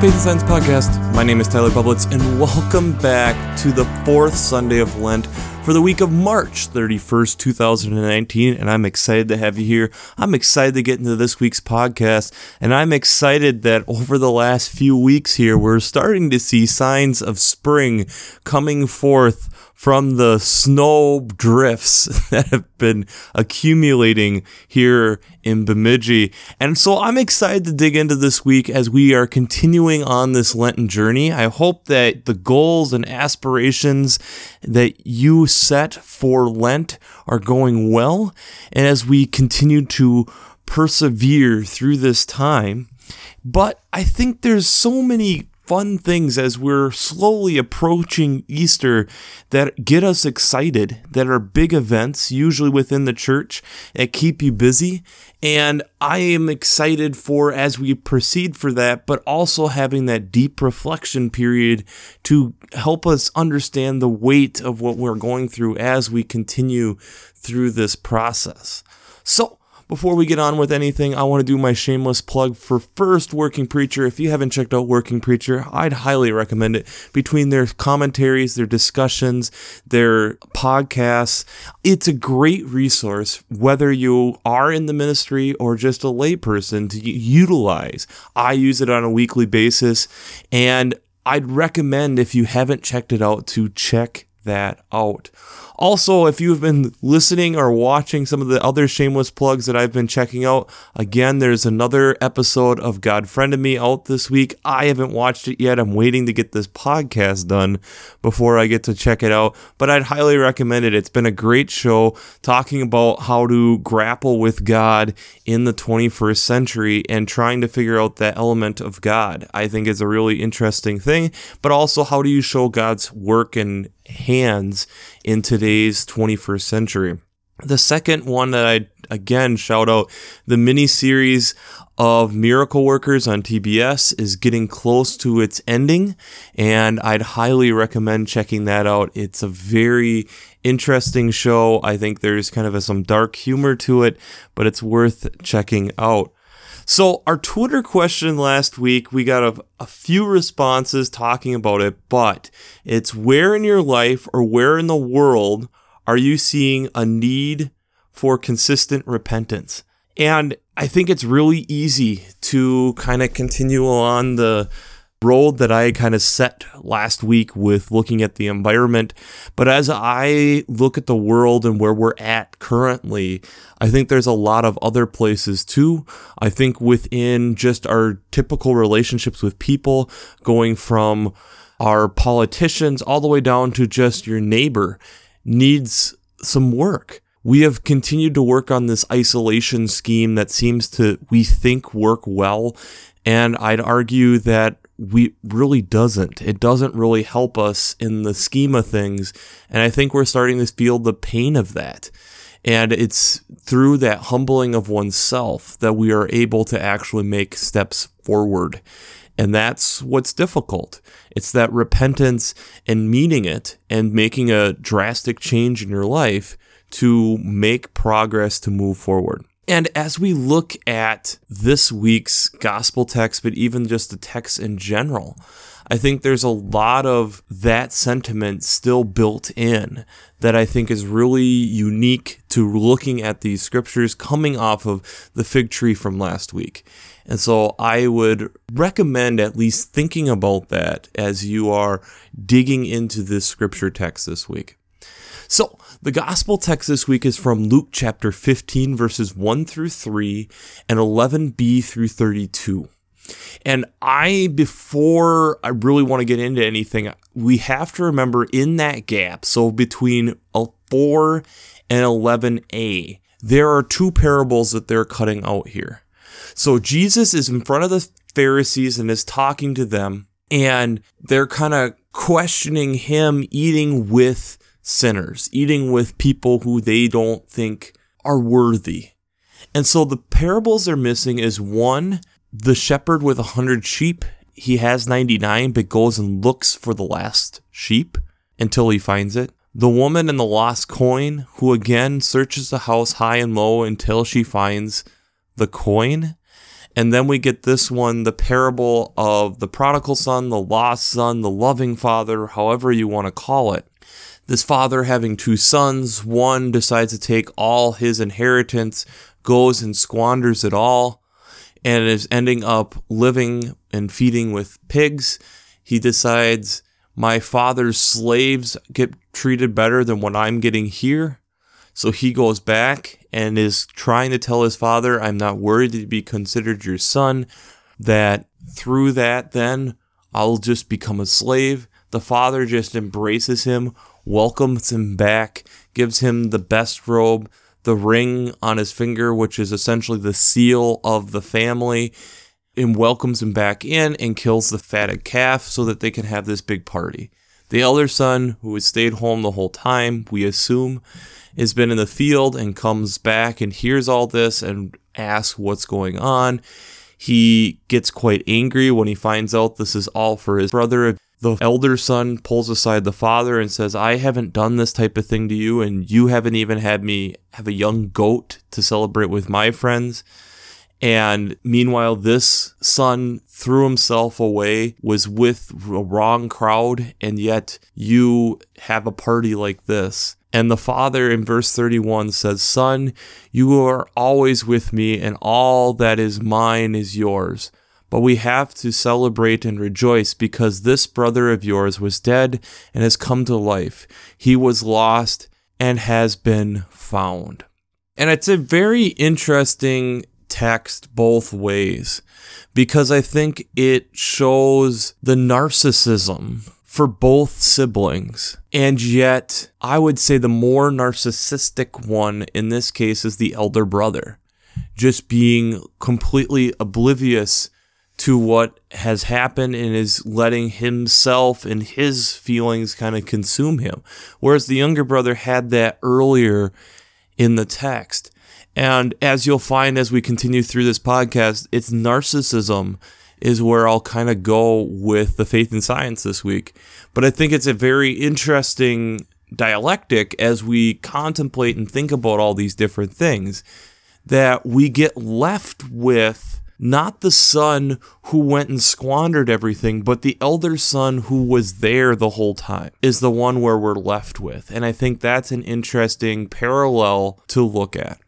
the Faith and Science Podcast. My name is Tyler Bublitz, and welcome back to the fourth Sunday of Lent for the week of March 31st, 2019. And I'm excited to have you here. I'm excited to get into this week's podcast, and I'm excited that over the last few weeks here, we're starting to see signs of spring coming forth from the snow drifts that have been accumulating here in Bemidji. And so I'm excited to dig into this week as we are continuing on this Lenten journey. I hope that the goals and aspirations that you set for Lent are going well. And as we continue to persevere through this time, but I think there's so many fun things as we're slowly approaching Easter that get us excited, that are big events, usually within the church, that keep you busy. And I am excited for as we proceed for that, but also having that deep reflection period to help us understand the weight of what we're going through as we continue through this process. So, before we get on with anything, I want to do my shameless plug for First Working Preacher. If you haven't checked out Working Preacher, I'd highly recommend it. Between their commentaries, their discussions, their podcasts, it's a great resource whether you are in the ministry or just a layperson to utilize. I use it on a weekly basis, and I'd recommend if you haven't checked it out to check that out. Also, if you've been listening or watching some of the other shameless plugs that I've been checking out, again, there's another episode of God Friended Me out this week. I haven't watched it yet. I'm waiting to get this podcast done before I get to check it out, but I'd highly recommend it. It's been a great show talking about how to grapple with God in the 21st century and trying to figure out that element of God. I think is a really interesting thing, but also how do you show God's work and hands in today's 21st century. The second one that I again shout out the mini series of Miracle Workers on TBS is getting close to its ending, and I'd highly recommend checking that out. It's a very interesting show. I think there's kind of a, some dark humor to it, but it's worth checking out. So, our Twitter question last week, we got a, a, few responses talking about it, but it's where in your life or where in the world are you seeing a need for consistent repentance? And I think it's really easy to kind of continue on the road that I kind of set last week with looking at the environment. But as I look at the world and where we're at currently, I think there's a lot of other places too. I think within just our typical relationships with people, going from our politicians all the way down to just your neighbor, needs some work we have continued to work on this isolation scheme that seems to, we think, work well. And I'd argue that we really doesn't. It doesn't really help us in the scheme of things. And I think we're starting to feel the pain of that. And it's through that humbling of oneself that we are able to actually make steps forward. And that's what's difficult. It's that repentance and meaning it and making a drastic change in your life to make progress to move forward. And as we look at this week's gospel text, but even just the text in general, I think there's a lot of that sentiment still built in that I think is really unique to looking at these scriptures coming off of the fig tree from last week. And so I would recommend at least thinking about that as you are digging into this scripture text this week. So, the gospel text this week is from Luke chapter 15, verses 1 through 3 and 11b through 32. And I, before I really want to get into anything, we have to remember in that gap, so between 4 and 11a, there are two parables that they're cutting out here. So Jesus is in front of the Pharisees and is talking to them, and they're kind of questioning him eating with sinners, eating with people who they don't think are worthy. And so the parables they're missing is one, the shepherd with a hundred sheep. He has 99, but goes and looks for the last sheep until he finds it. The woman and the lost coin, who again searches the house high and low until she finds the coin. And then we get this one, the parable of the prodigal son, the lost son, the loving father, however you want to call it. This father having two sons, one decides to take all his inheritance, goes and squanders it all, and is ending up living and feeding with pigs. He decides, my father's slaves get treated better than what I'm getting here. So he goes back and is trying to tell his father, I'm not worried to be considered your son, that through that, then I'll just become a slave. The father just embraces him, welcomes him back, gives him the best robe, the ring on his finger, which is essentially the seal of the family, and welcomes him back in and kills the fatted calf so that they can have this big party. The elder son, who has stayed home the whole time, we assume, has been in the field and comes back and hears all this and asks what's going on. He gets quite angry when he finds out this is all for his brother. The elder son pulls aside the father and says, I haven't done this type of thing to you, and you haven't even had me have a young goat to celebrate with my friends. And meanwhile, this son threw himself away, was with a wrong crowd, and yet you have a party like this. And the father in verse 31 says, Son, you are always with me, and all that is mine is yours. But we have to celebrate and rejoice because this brother of yours was dead and has come to life. He was lost and has been found. And it's a very interesting text both ways because I think it shows the narcissism for both siblings. And yet, I would say the more narcissistic one in this case is the elder brother, just being completely oblivious to what has happened and is letting himself and his feelings kind of consume him. Whereas the younger brother had that earlier in the text. And as you'll find as we continue through this podcast, it's narcissism is where I'll kind of go with the faith and science this week. But I think it's a very interesting dialectic as we contemplate and think about all these different things that we get left with not the son who went and squandered everything, but the elder son who was there the whole time is the one where we're left with. And I think that's an interesting parallel to look at.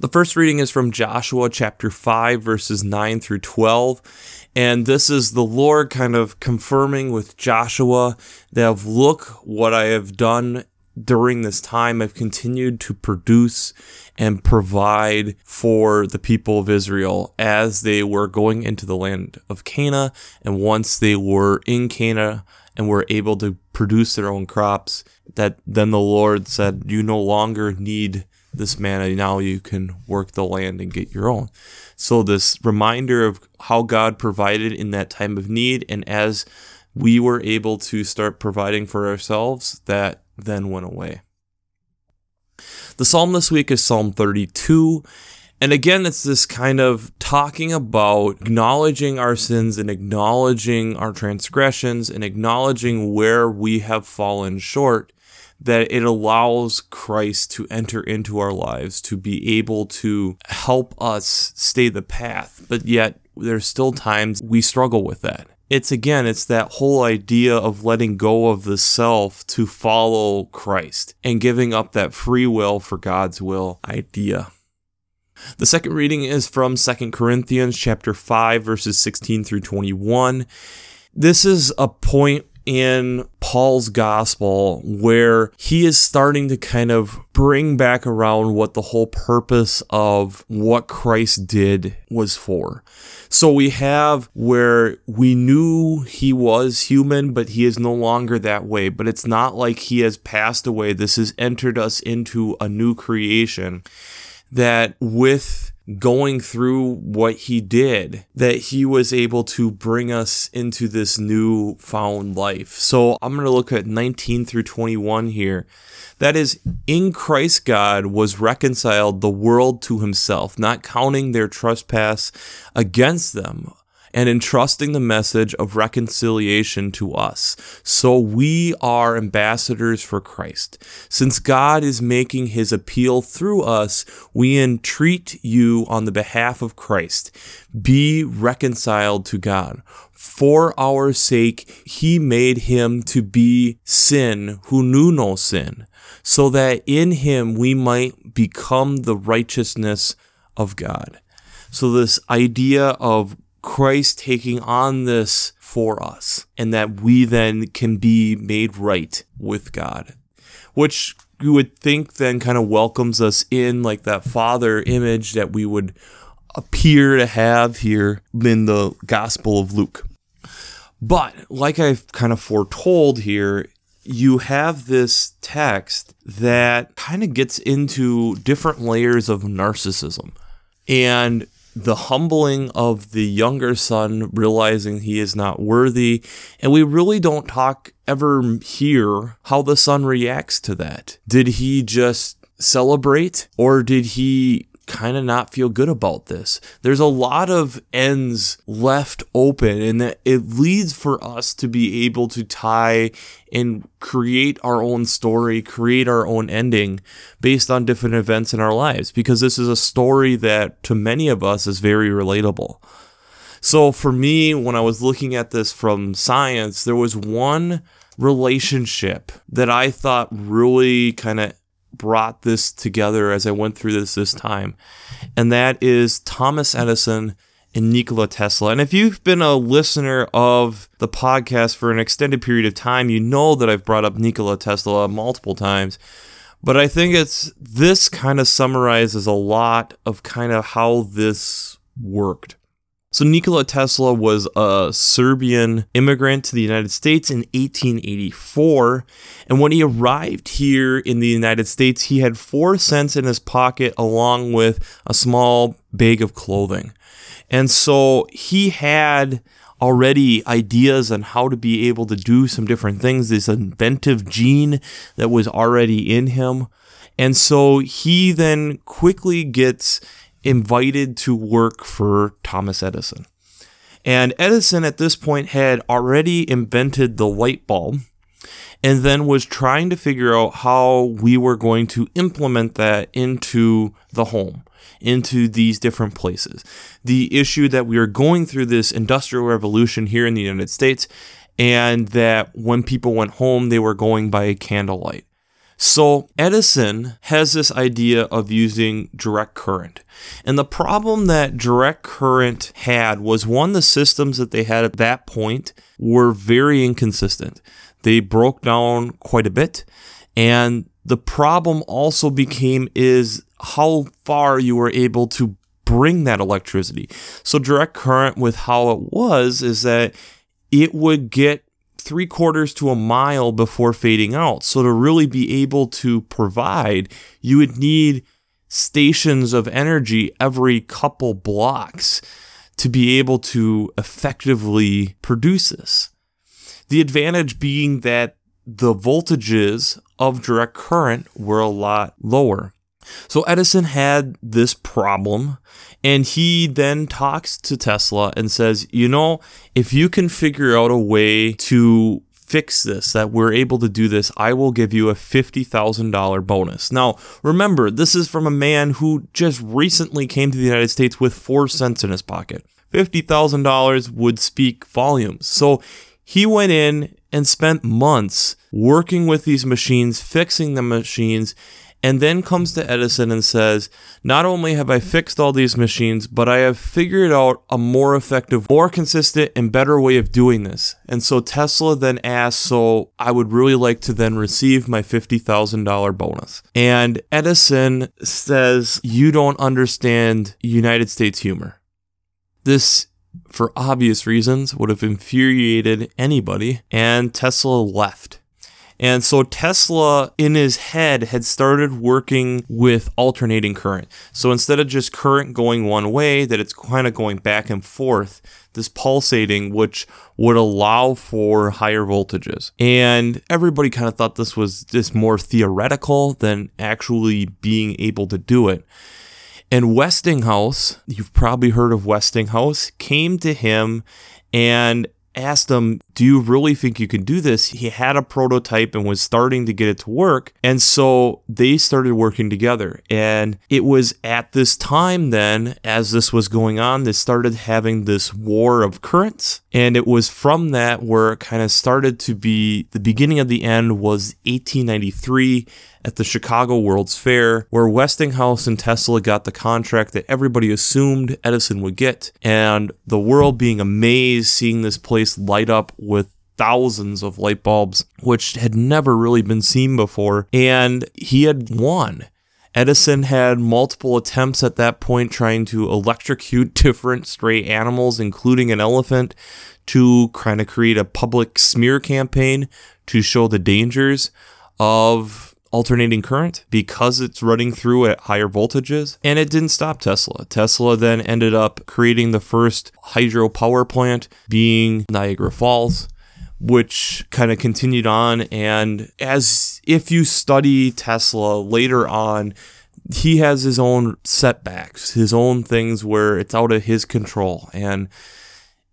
The first reading is from Joshua chapter 5, verses 9 through 12. And this is the Lord kind of confirming with Joshua that, look what I have done during this time. I've continued to produce and provide for the people of Israel as they were going into the land of Canaan. And once they were in Canaan and were able to produce their own crops, that then the Lord said, You no longer need this manna. Now you can work the land and get your own. So, this reminder of how God provided in that time of need, and as we were able to start providing for ourselves, that then went away. The psalm this week is Psalm 32. And again, it's this kind of talking about acknowledging our sins and acknowledging our transgressions and acknowledging where we have fallen short, that it allows Christ to enter into our lives, to be able to help us stay the path. But yet, there's still times we struggle with that it's again, it's that whole idea of letting go of the self to follow Christ and giving up that free will for God's will idea. The second reading is from 2 Corinthians chapter 5 verses 16 through 21. This is a point in Paul's gospel where he is starting to kind of bring back around what the whole purpose of what Christ did was for. So we have where we knew he was human, but he is no longer that way. But it's not like he has passed away. This has entered us into a new creation that with going through what he did that he was able to bring us into this new found life. So I'm going to look at 19 through 21 here. That is, in Christ, God was reconciled the world to himself, not counting their trespass against them and entrusting the message of reconciliation to us. So we are ambassadors for Christ. Since God is making his appeal through us, we entreat you on the behalf of Christ. Be reconciled to God. For our sake, he made him to be sin who knew no sin, so that in him we might become the righteousness of God. So, this idea of Christ taking on this for us, and that we then can be made right with God, which you would think then kind of welcomes us in like that father image that we would appear to have here in the Gospel of Luke. But like I've kind of foretold here, you have this text that kind of gets into different layers of narcissism. And the humbling of the younger son realizing he is not worthy. And we really don't talk ever hear how the son reacts to that. Did he just celebrate or did he kind of not feel good about this. There's a lot of ends left open, and that it leads for us to be able to tie and create our own story, create our own ending based on different events in our lives, because this is a story that to many of us is very relatable. So for me, when I was looking at this from science, there was one relationship that I thought really kind of brought this together as I went through this this time, and that is Thomas Edison and Nikola Tesla. And if you've been a listener of the podcast for an extended period of time, you know that I've brought up Nikola Tesla multiple times. But I think it's this kind of summarizes a lot of kind of how this worked. So Nikola Tesla was a Serbian immigrant to the United States in 1884. And when he arrived here in the United States, he had four cents in his pocket along with a small bag of clothing. And so he had already ideas on how to be able to do some different things, this inventive gene that was already in him. And so he then quickly gets invited to work for Thomas Edison. And Edison at this point had already invented the light bulb and then was trying to figure out how we were going to implement that into the home, into these different places. The issue that we are going through this industrial revolution here in the United States, and that when people went home, they were going by candlelight. So Edison has this idea of using direct current. And the problem that direct current had was one, the systems that they had at that point were very inconsistent. They broke down quite a bit. And the problem also became is how far you were able to bring that electricity. So direct current with how it was is that it would get three quarters to a mile before fading out. So to really be able to provide, you would need stations of energy every couple blocks to be able to effectively produce this. The advantage being that the voltages of direct current were a lot lower. So Edison had this problem and he then talks to Tesla and says, you know, if you can figure out a way to fix this, that we're able to do this, I will give you a $50,000 bonus. Now, remember, this is from a man who just recently came to the United States with four cents in his pocket. $50,000 would speak volumes. So he went in and spent months working with these machines, fixing the machines, and then comes to Edison and says, Not only have I fixed all these machines, but I have figured out a more effective, more consistent, and better way of doing this. And so Tesla then asks, So I would really like to then receive my $50,000 bonus. And Edison says, You don't understand United States humor. This for obvious reasons, would have infuriated anybody, and Tesla left. And so Tesla, in his head, had started working with alternating current. So instead of just current going one way, that it's kind of going back and forth, this pulsating, which would allow for higher voltages. And everybody kind of thought this was just more theoretical than actually being able to do it. And Westinghouse, you've probably heard of Westinghouse, came to him and asked him, Do you really think you can do this? He had a prototype and was starting to get it to work. And so they started working together. And it was at this time, then, as this was going on, they started having this war of currents. And it was from that where it kind of started to be the beginning of the end was 1893 at the Chicago World's Fair, where Westinghouse and Tesla got the contract that everybody assumed Edison would get, and the world being amazed seeing this place light up with thousands of light bulbs, which had never really been seen before, and he had won. Edison had multiple attempts at that point trying to electrocute different stray animals, including an elephant, to kind of create a public smear campaign to show the dangers of alternating current because it's running through at higher voltages. And it didn't stop Tesla. Tesla then ended up creating the first hydro power plant, being Niagara Falls which kind of continued on. And as if you study Tesla later on, he has his own setbacks, his own things where it's out of his control. And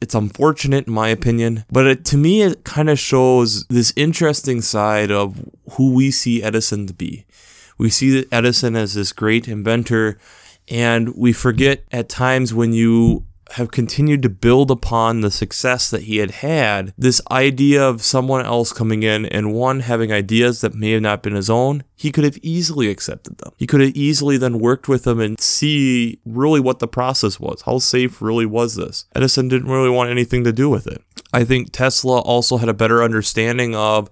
it's unfortunate, in my opinion, but it, to me, it kind of shows this interesting side of who we see Edison to be. We see Edison as this great inventor, and we forget at times when you have continued to build upon the success that he had had, this idea of someone else coming in and one having ideas that may have not been his own, he could have easily accepted them. He could have easily then worked with them and see really what the process was. How safe really was this? Edison didn't really want anything to do with it. I think Tesla also had a better understanding of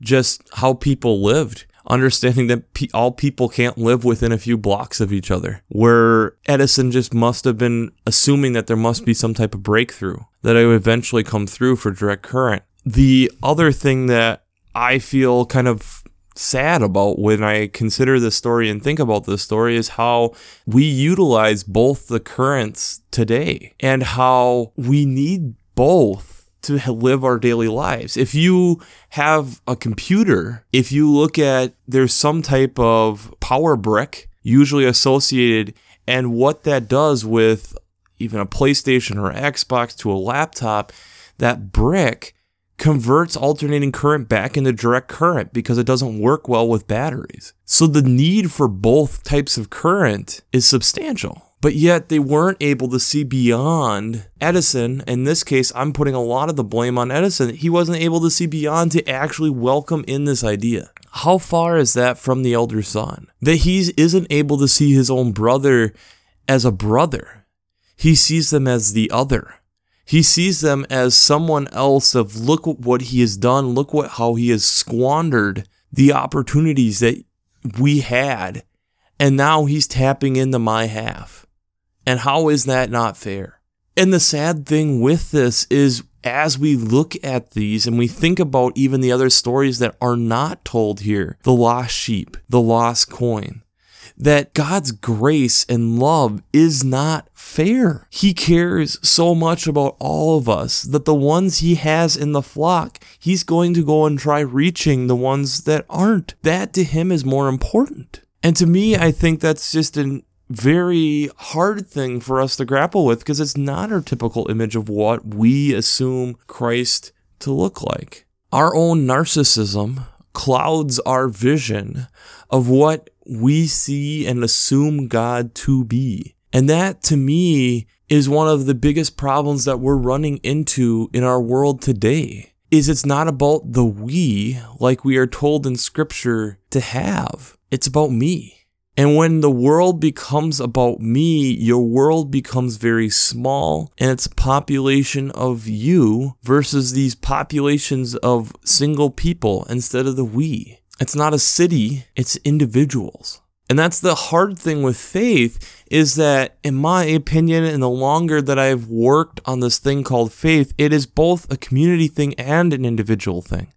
just how people lived understanding that pe- all people can't live within a few blocks of each other. Where Edison just must have been assuming that there must be some type of breakthrough that I would eventually come through for direct current. The other thing that I feel kind of sad about when I consider this story and think about this story is how we utilize both the currents today and how we need both to live our daily lives. If you have a computer, if you look at there's some type of power brick usually associated and what that does with even a PlayStation or Xbox to a laptop, that brick converts alternating current back into direct current because it doesn't work well with batteries. So the need for both types of current is substantial but yet they weren't able to see beyond Edison. In this case, I'm putting a lot of the blame on Edison. He wasn't able to see beyond to actually welcome in this idea. How far is that from the elder son? That he isn't able to see his own brother as a brother. He sees them as the other. He sees them as someone else of look what he has done, look what how he has squandered the opportunities that we had, and now he's tapping into my half. And how is that not fair? And the sad thing with this is as we look at these and we think about even the other stories that are not told here the lost sheep, the lost coin that God's grace and love is not fair. He cares so much about all of us that the ones he has in the flock, he's going to go and try reaching the ones that aren't. That to him is more important. And to me, I think that's just an very hard thing for us to grapple with because it's not our typical image of what we assume Christ to look like. Our own narcissism clouds our vision of what we see and assume God to be. And that to me is one of the biggest problems that we're running into in our world today is it's not about the we like we are told in scripture to have. It's about me. And when the world becomes about me, your world becomes very small and it's population of you versus these populations of single people instead of the we. It's not a city, it's individuals. And that's the hard thing with faith is that, in my opinion, and the longer that I've worked on this thing called faith, it is both a community thing and an individual thing.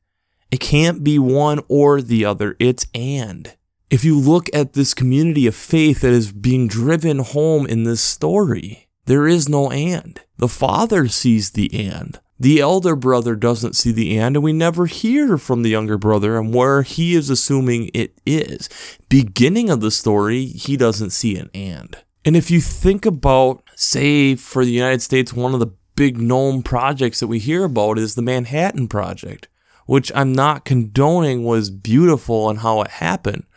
It can't be one or the other, it's and if you look at this community of faith that is being driven home in this story, there is no and. The father sees the and. The elder brother doesn't see the and, and we never hear from the younger brother and where he is assuming it is. Beginning of the story, he doesn't see an and. And if you think about, say, for the United States, one of the big known projects that we hear about is the Manhattan Project, which I'm not condoning was beautiful and how it happened,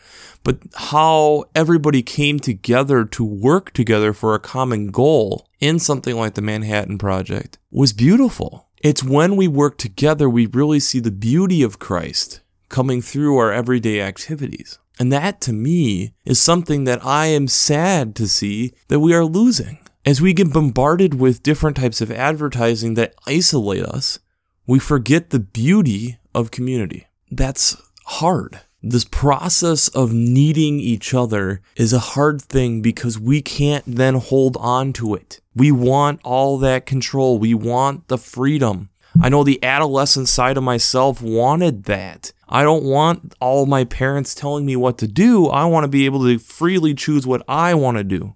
but how everybody came together to work together for a common goal in something like the Manhattan Project was beautiful. It's when we work together we really see the beauty of Christ coming through our everyday activities. And that to me is something that I am sad to see that we are losing. As we get bombarded with different types of advertising that isolate us, we forget the beauty of community. That's hard. This process of needing each other is a hard thing because we can't then hold on to it. We want all that control. We want the freedom. I know the adolescent side of myself wanted that. I don't want all my parents telling me what to do. I want to be able to freely choose what I want to do.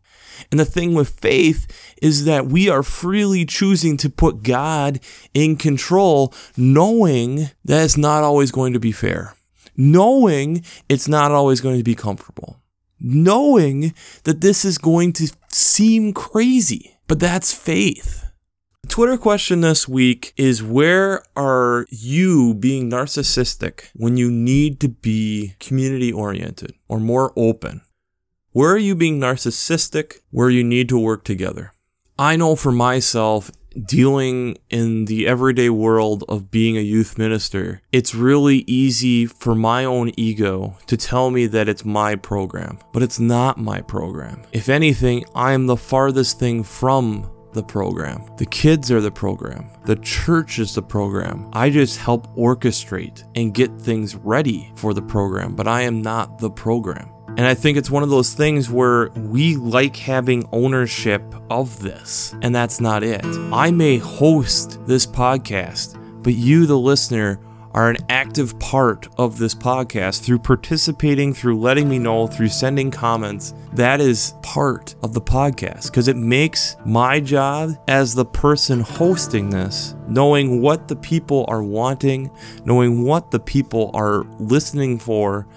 And the thing with faith is that we are freely choosing to put God in control, knowing that it's not always going to be fair knowing it's not always going to be comfortable, knowing that this is going to seem crazy, but that's faith. The Twitter question this week is where are you being narcissistic when you need to be community oriented or more open? Where are you being narcissistic where you need to work together? I know for myself, dealing in the everyday world of being a youth minister, it's really easy for my own ego to tell me that it's my program, but it's not my program. If anything, I am the farthest thing from the program. The kids are the program. The church is the program. I just help orchestrate and get things ready for the program, but I am not the program. And I think it's one of those things where we like having ownership of this, and that's not it. I may host this podcast, but you, the listener, are an active part of this podcast through participating, through letting me know, through sending comments. That is part of the podcast because it makes my job as the person hosting this, knowing what the people are wanting, knowing what the people are listening for,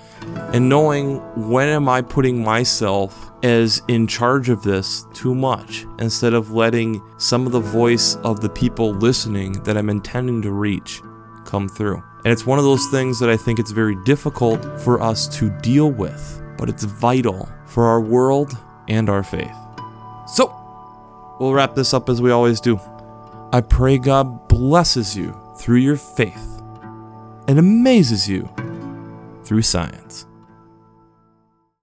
and knowing when am I putting myself as in charge of this too much instead of letting some of the voice of the people listening that I'm intending to reach come through. And it's one of those things that I think it's very difficult for us to deal with, but it's vital for our world and our faith. So, we'll wrap this up as we always do. I pray God blesses you through your faith and amazes you through science.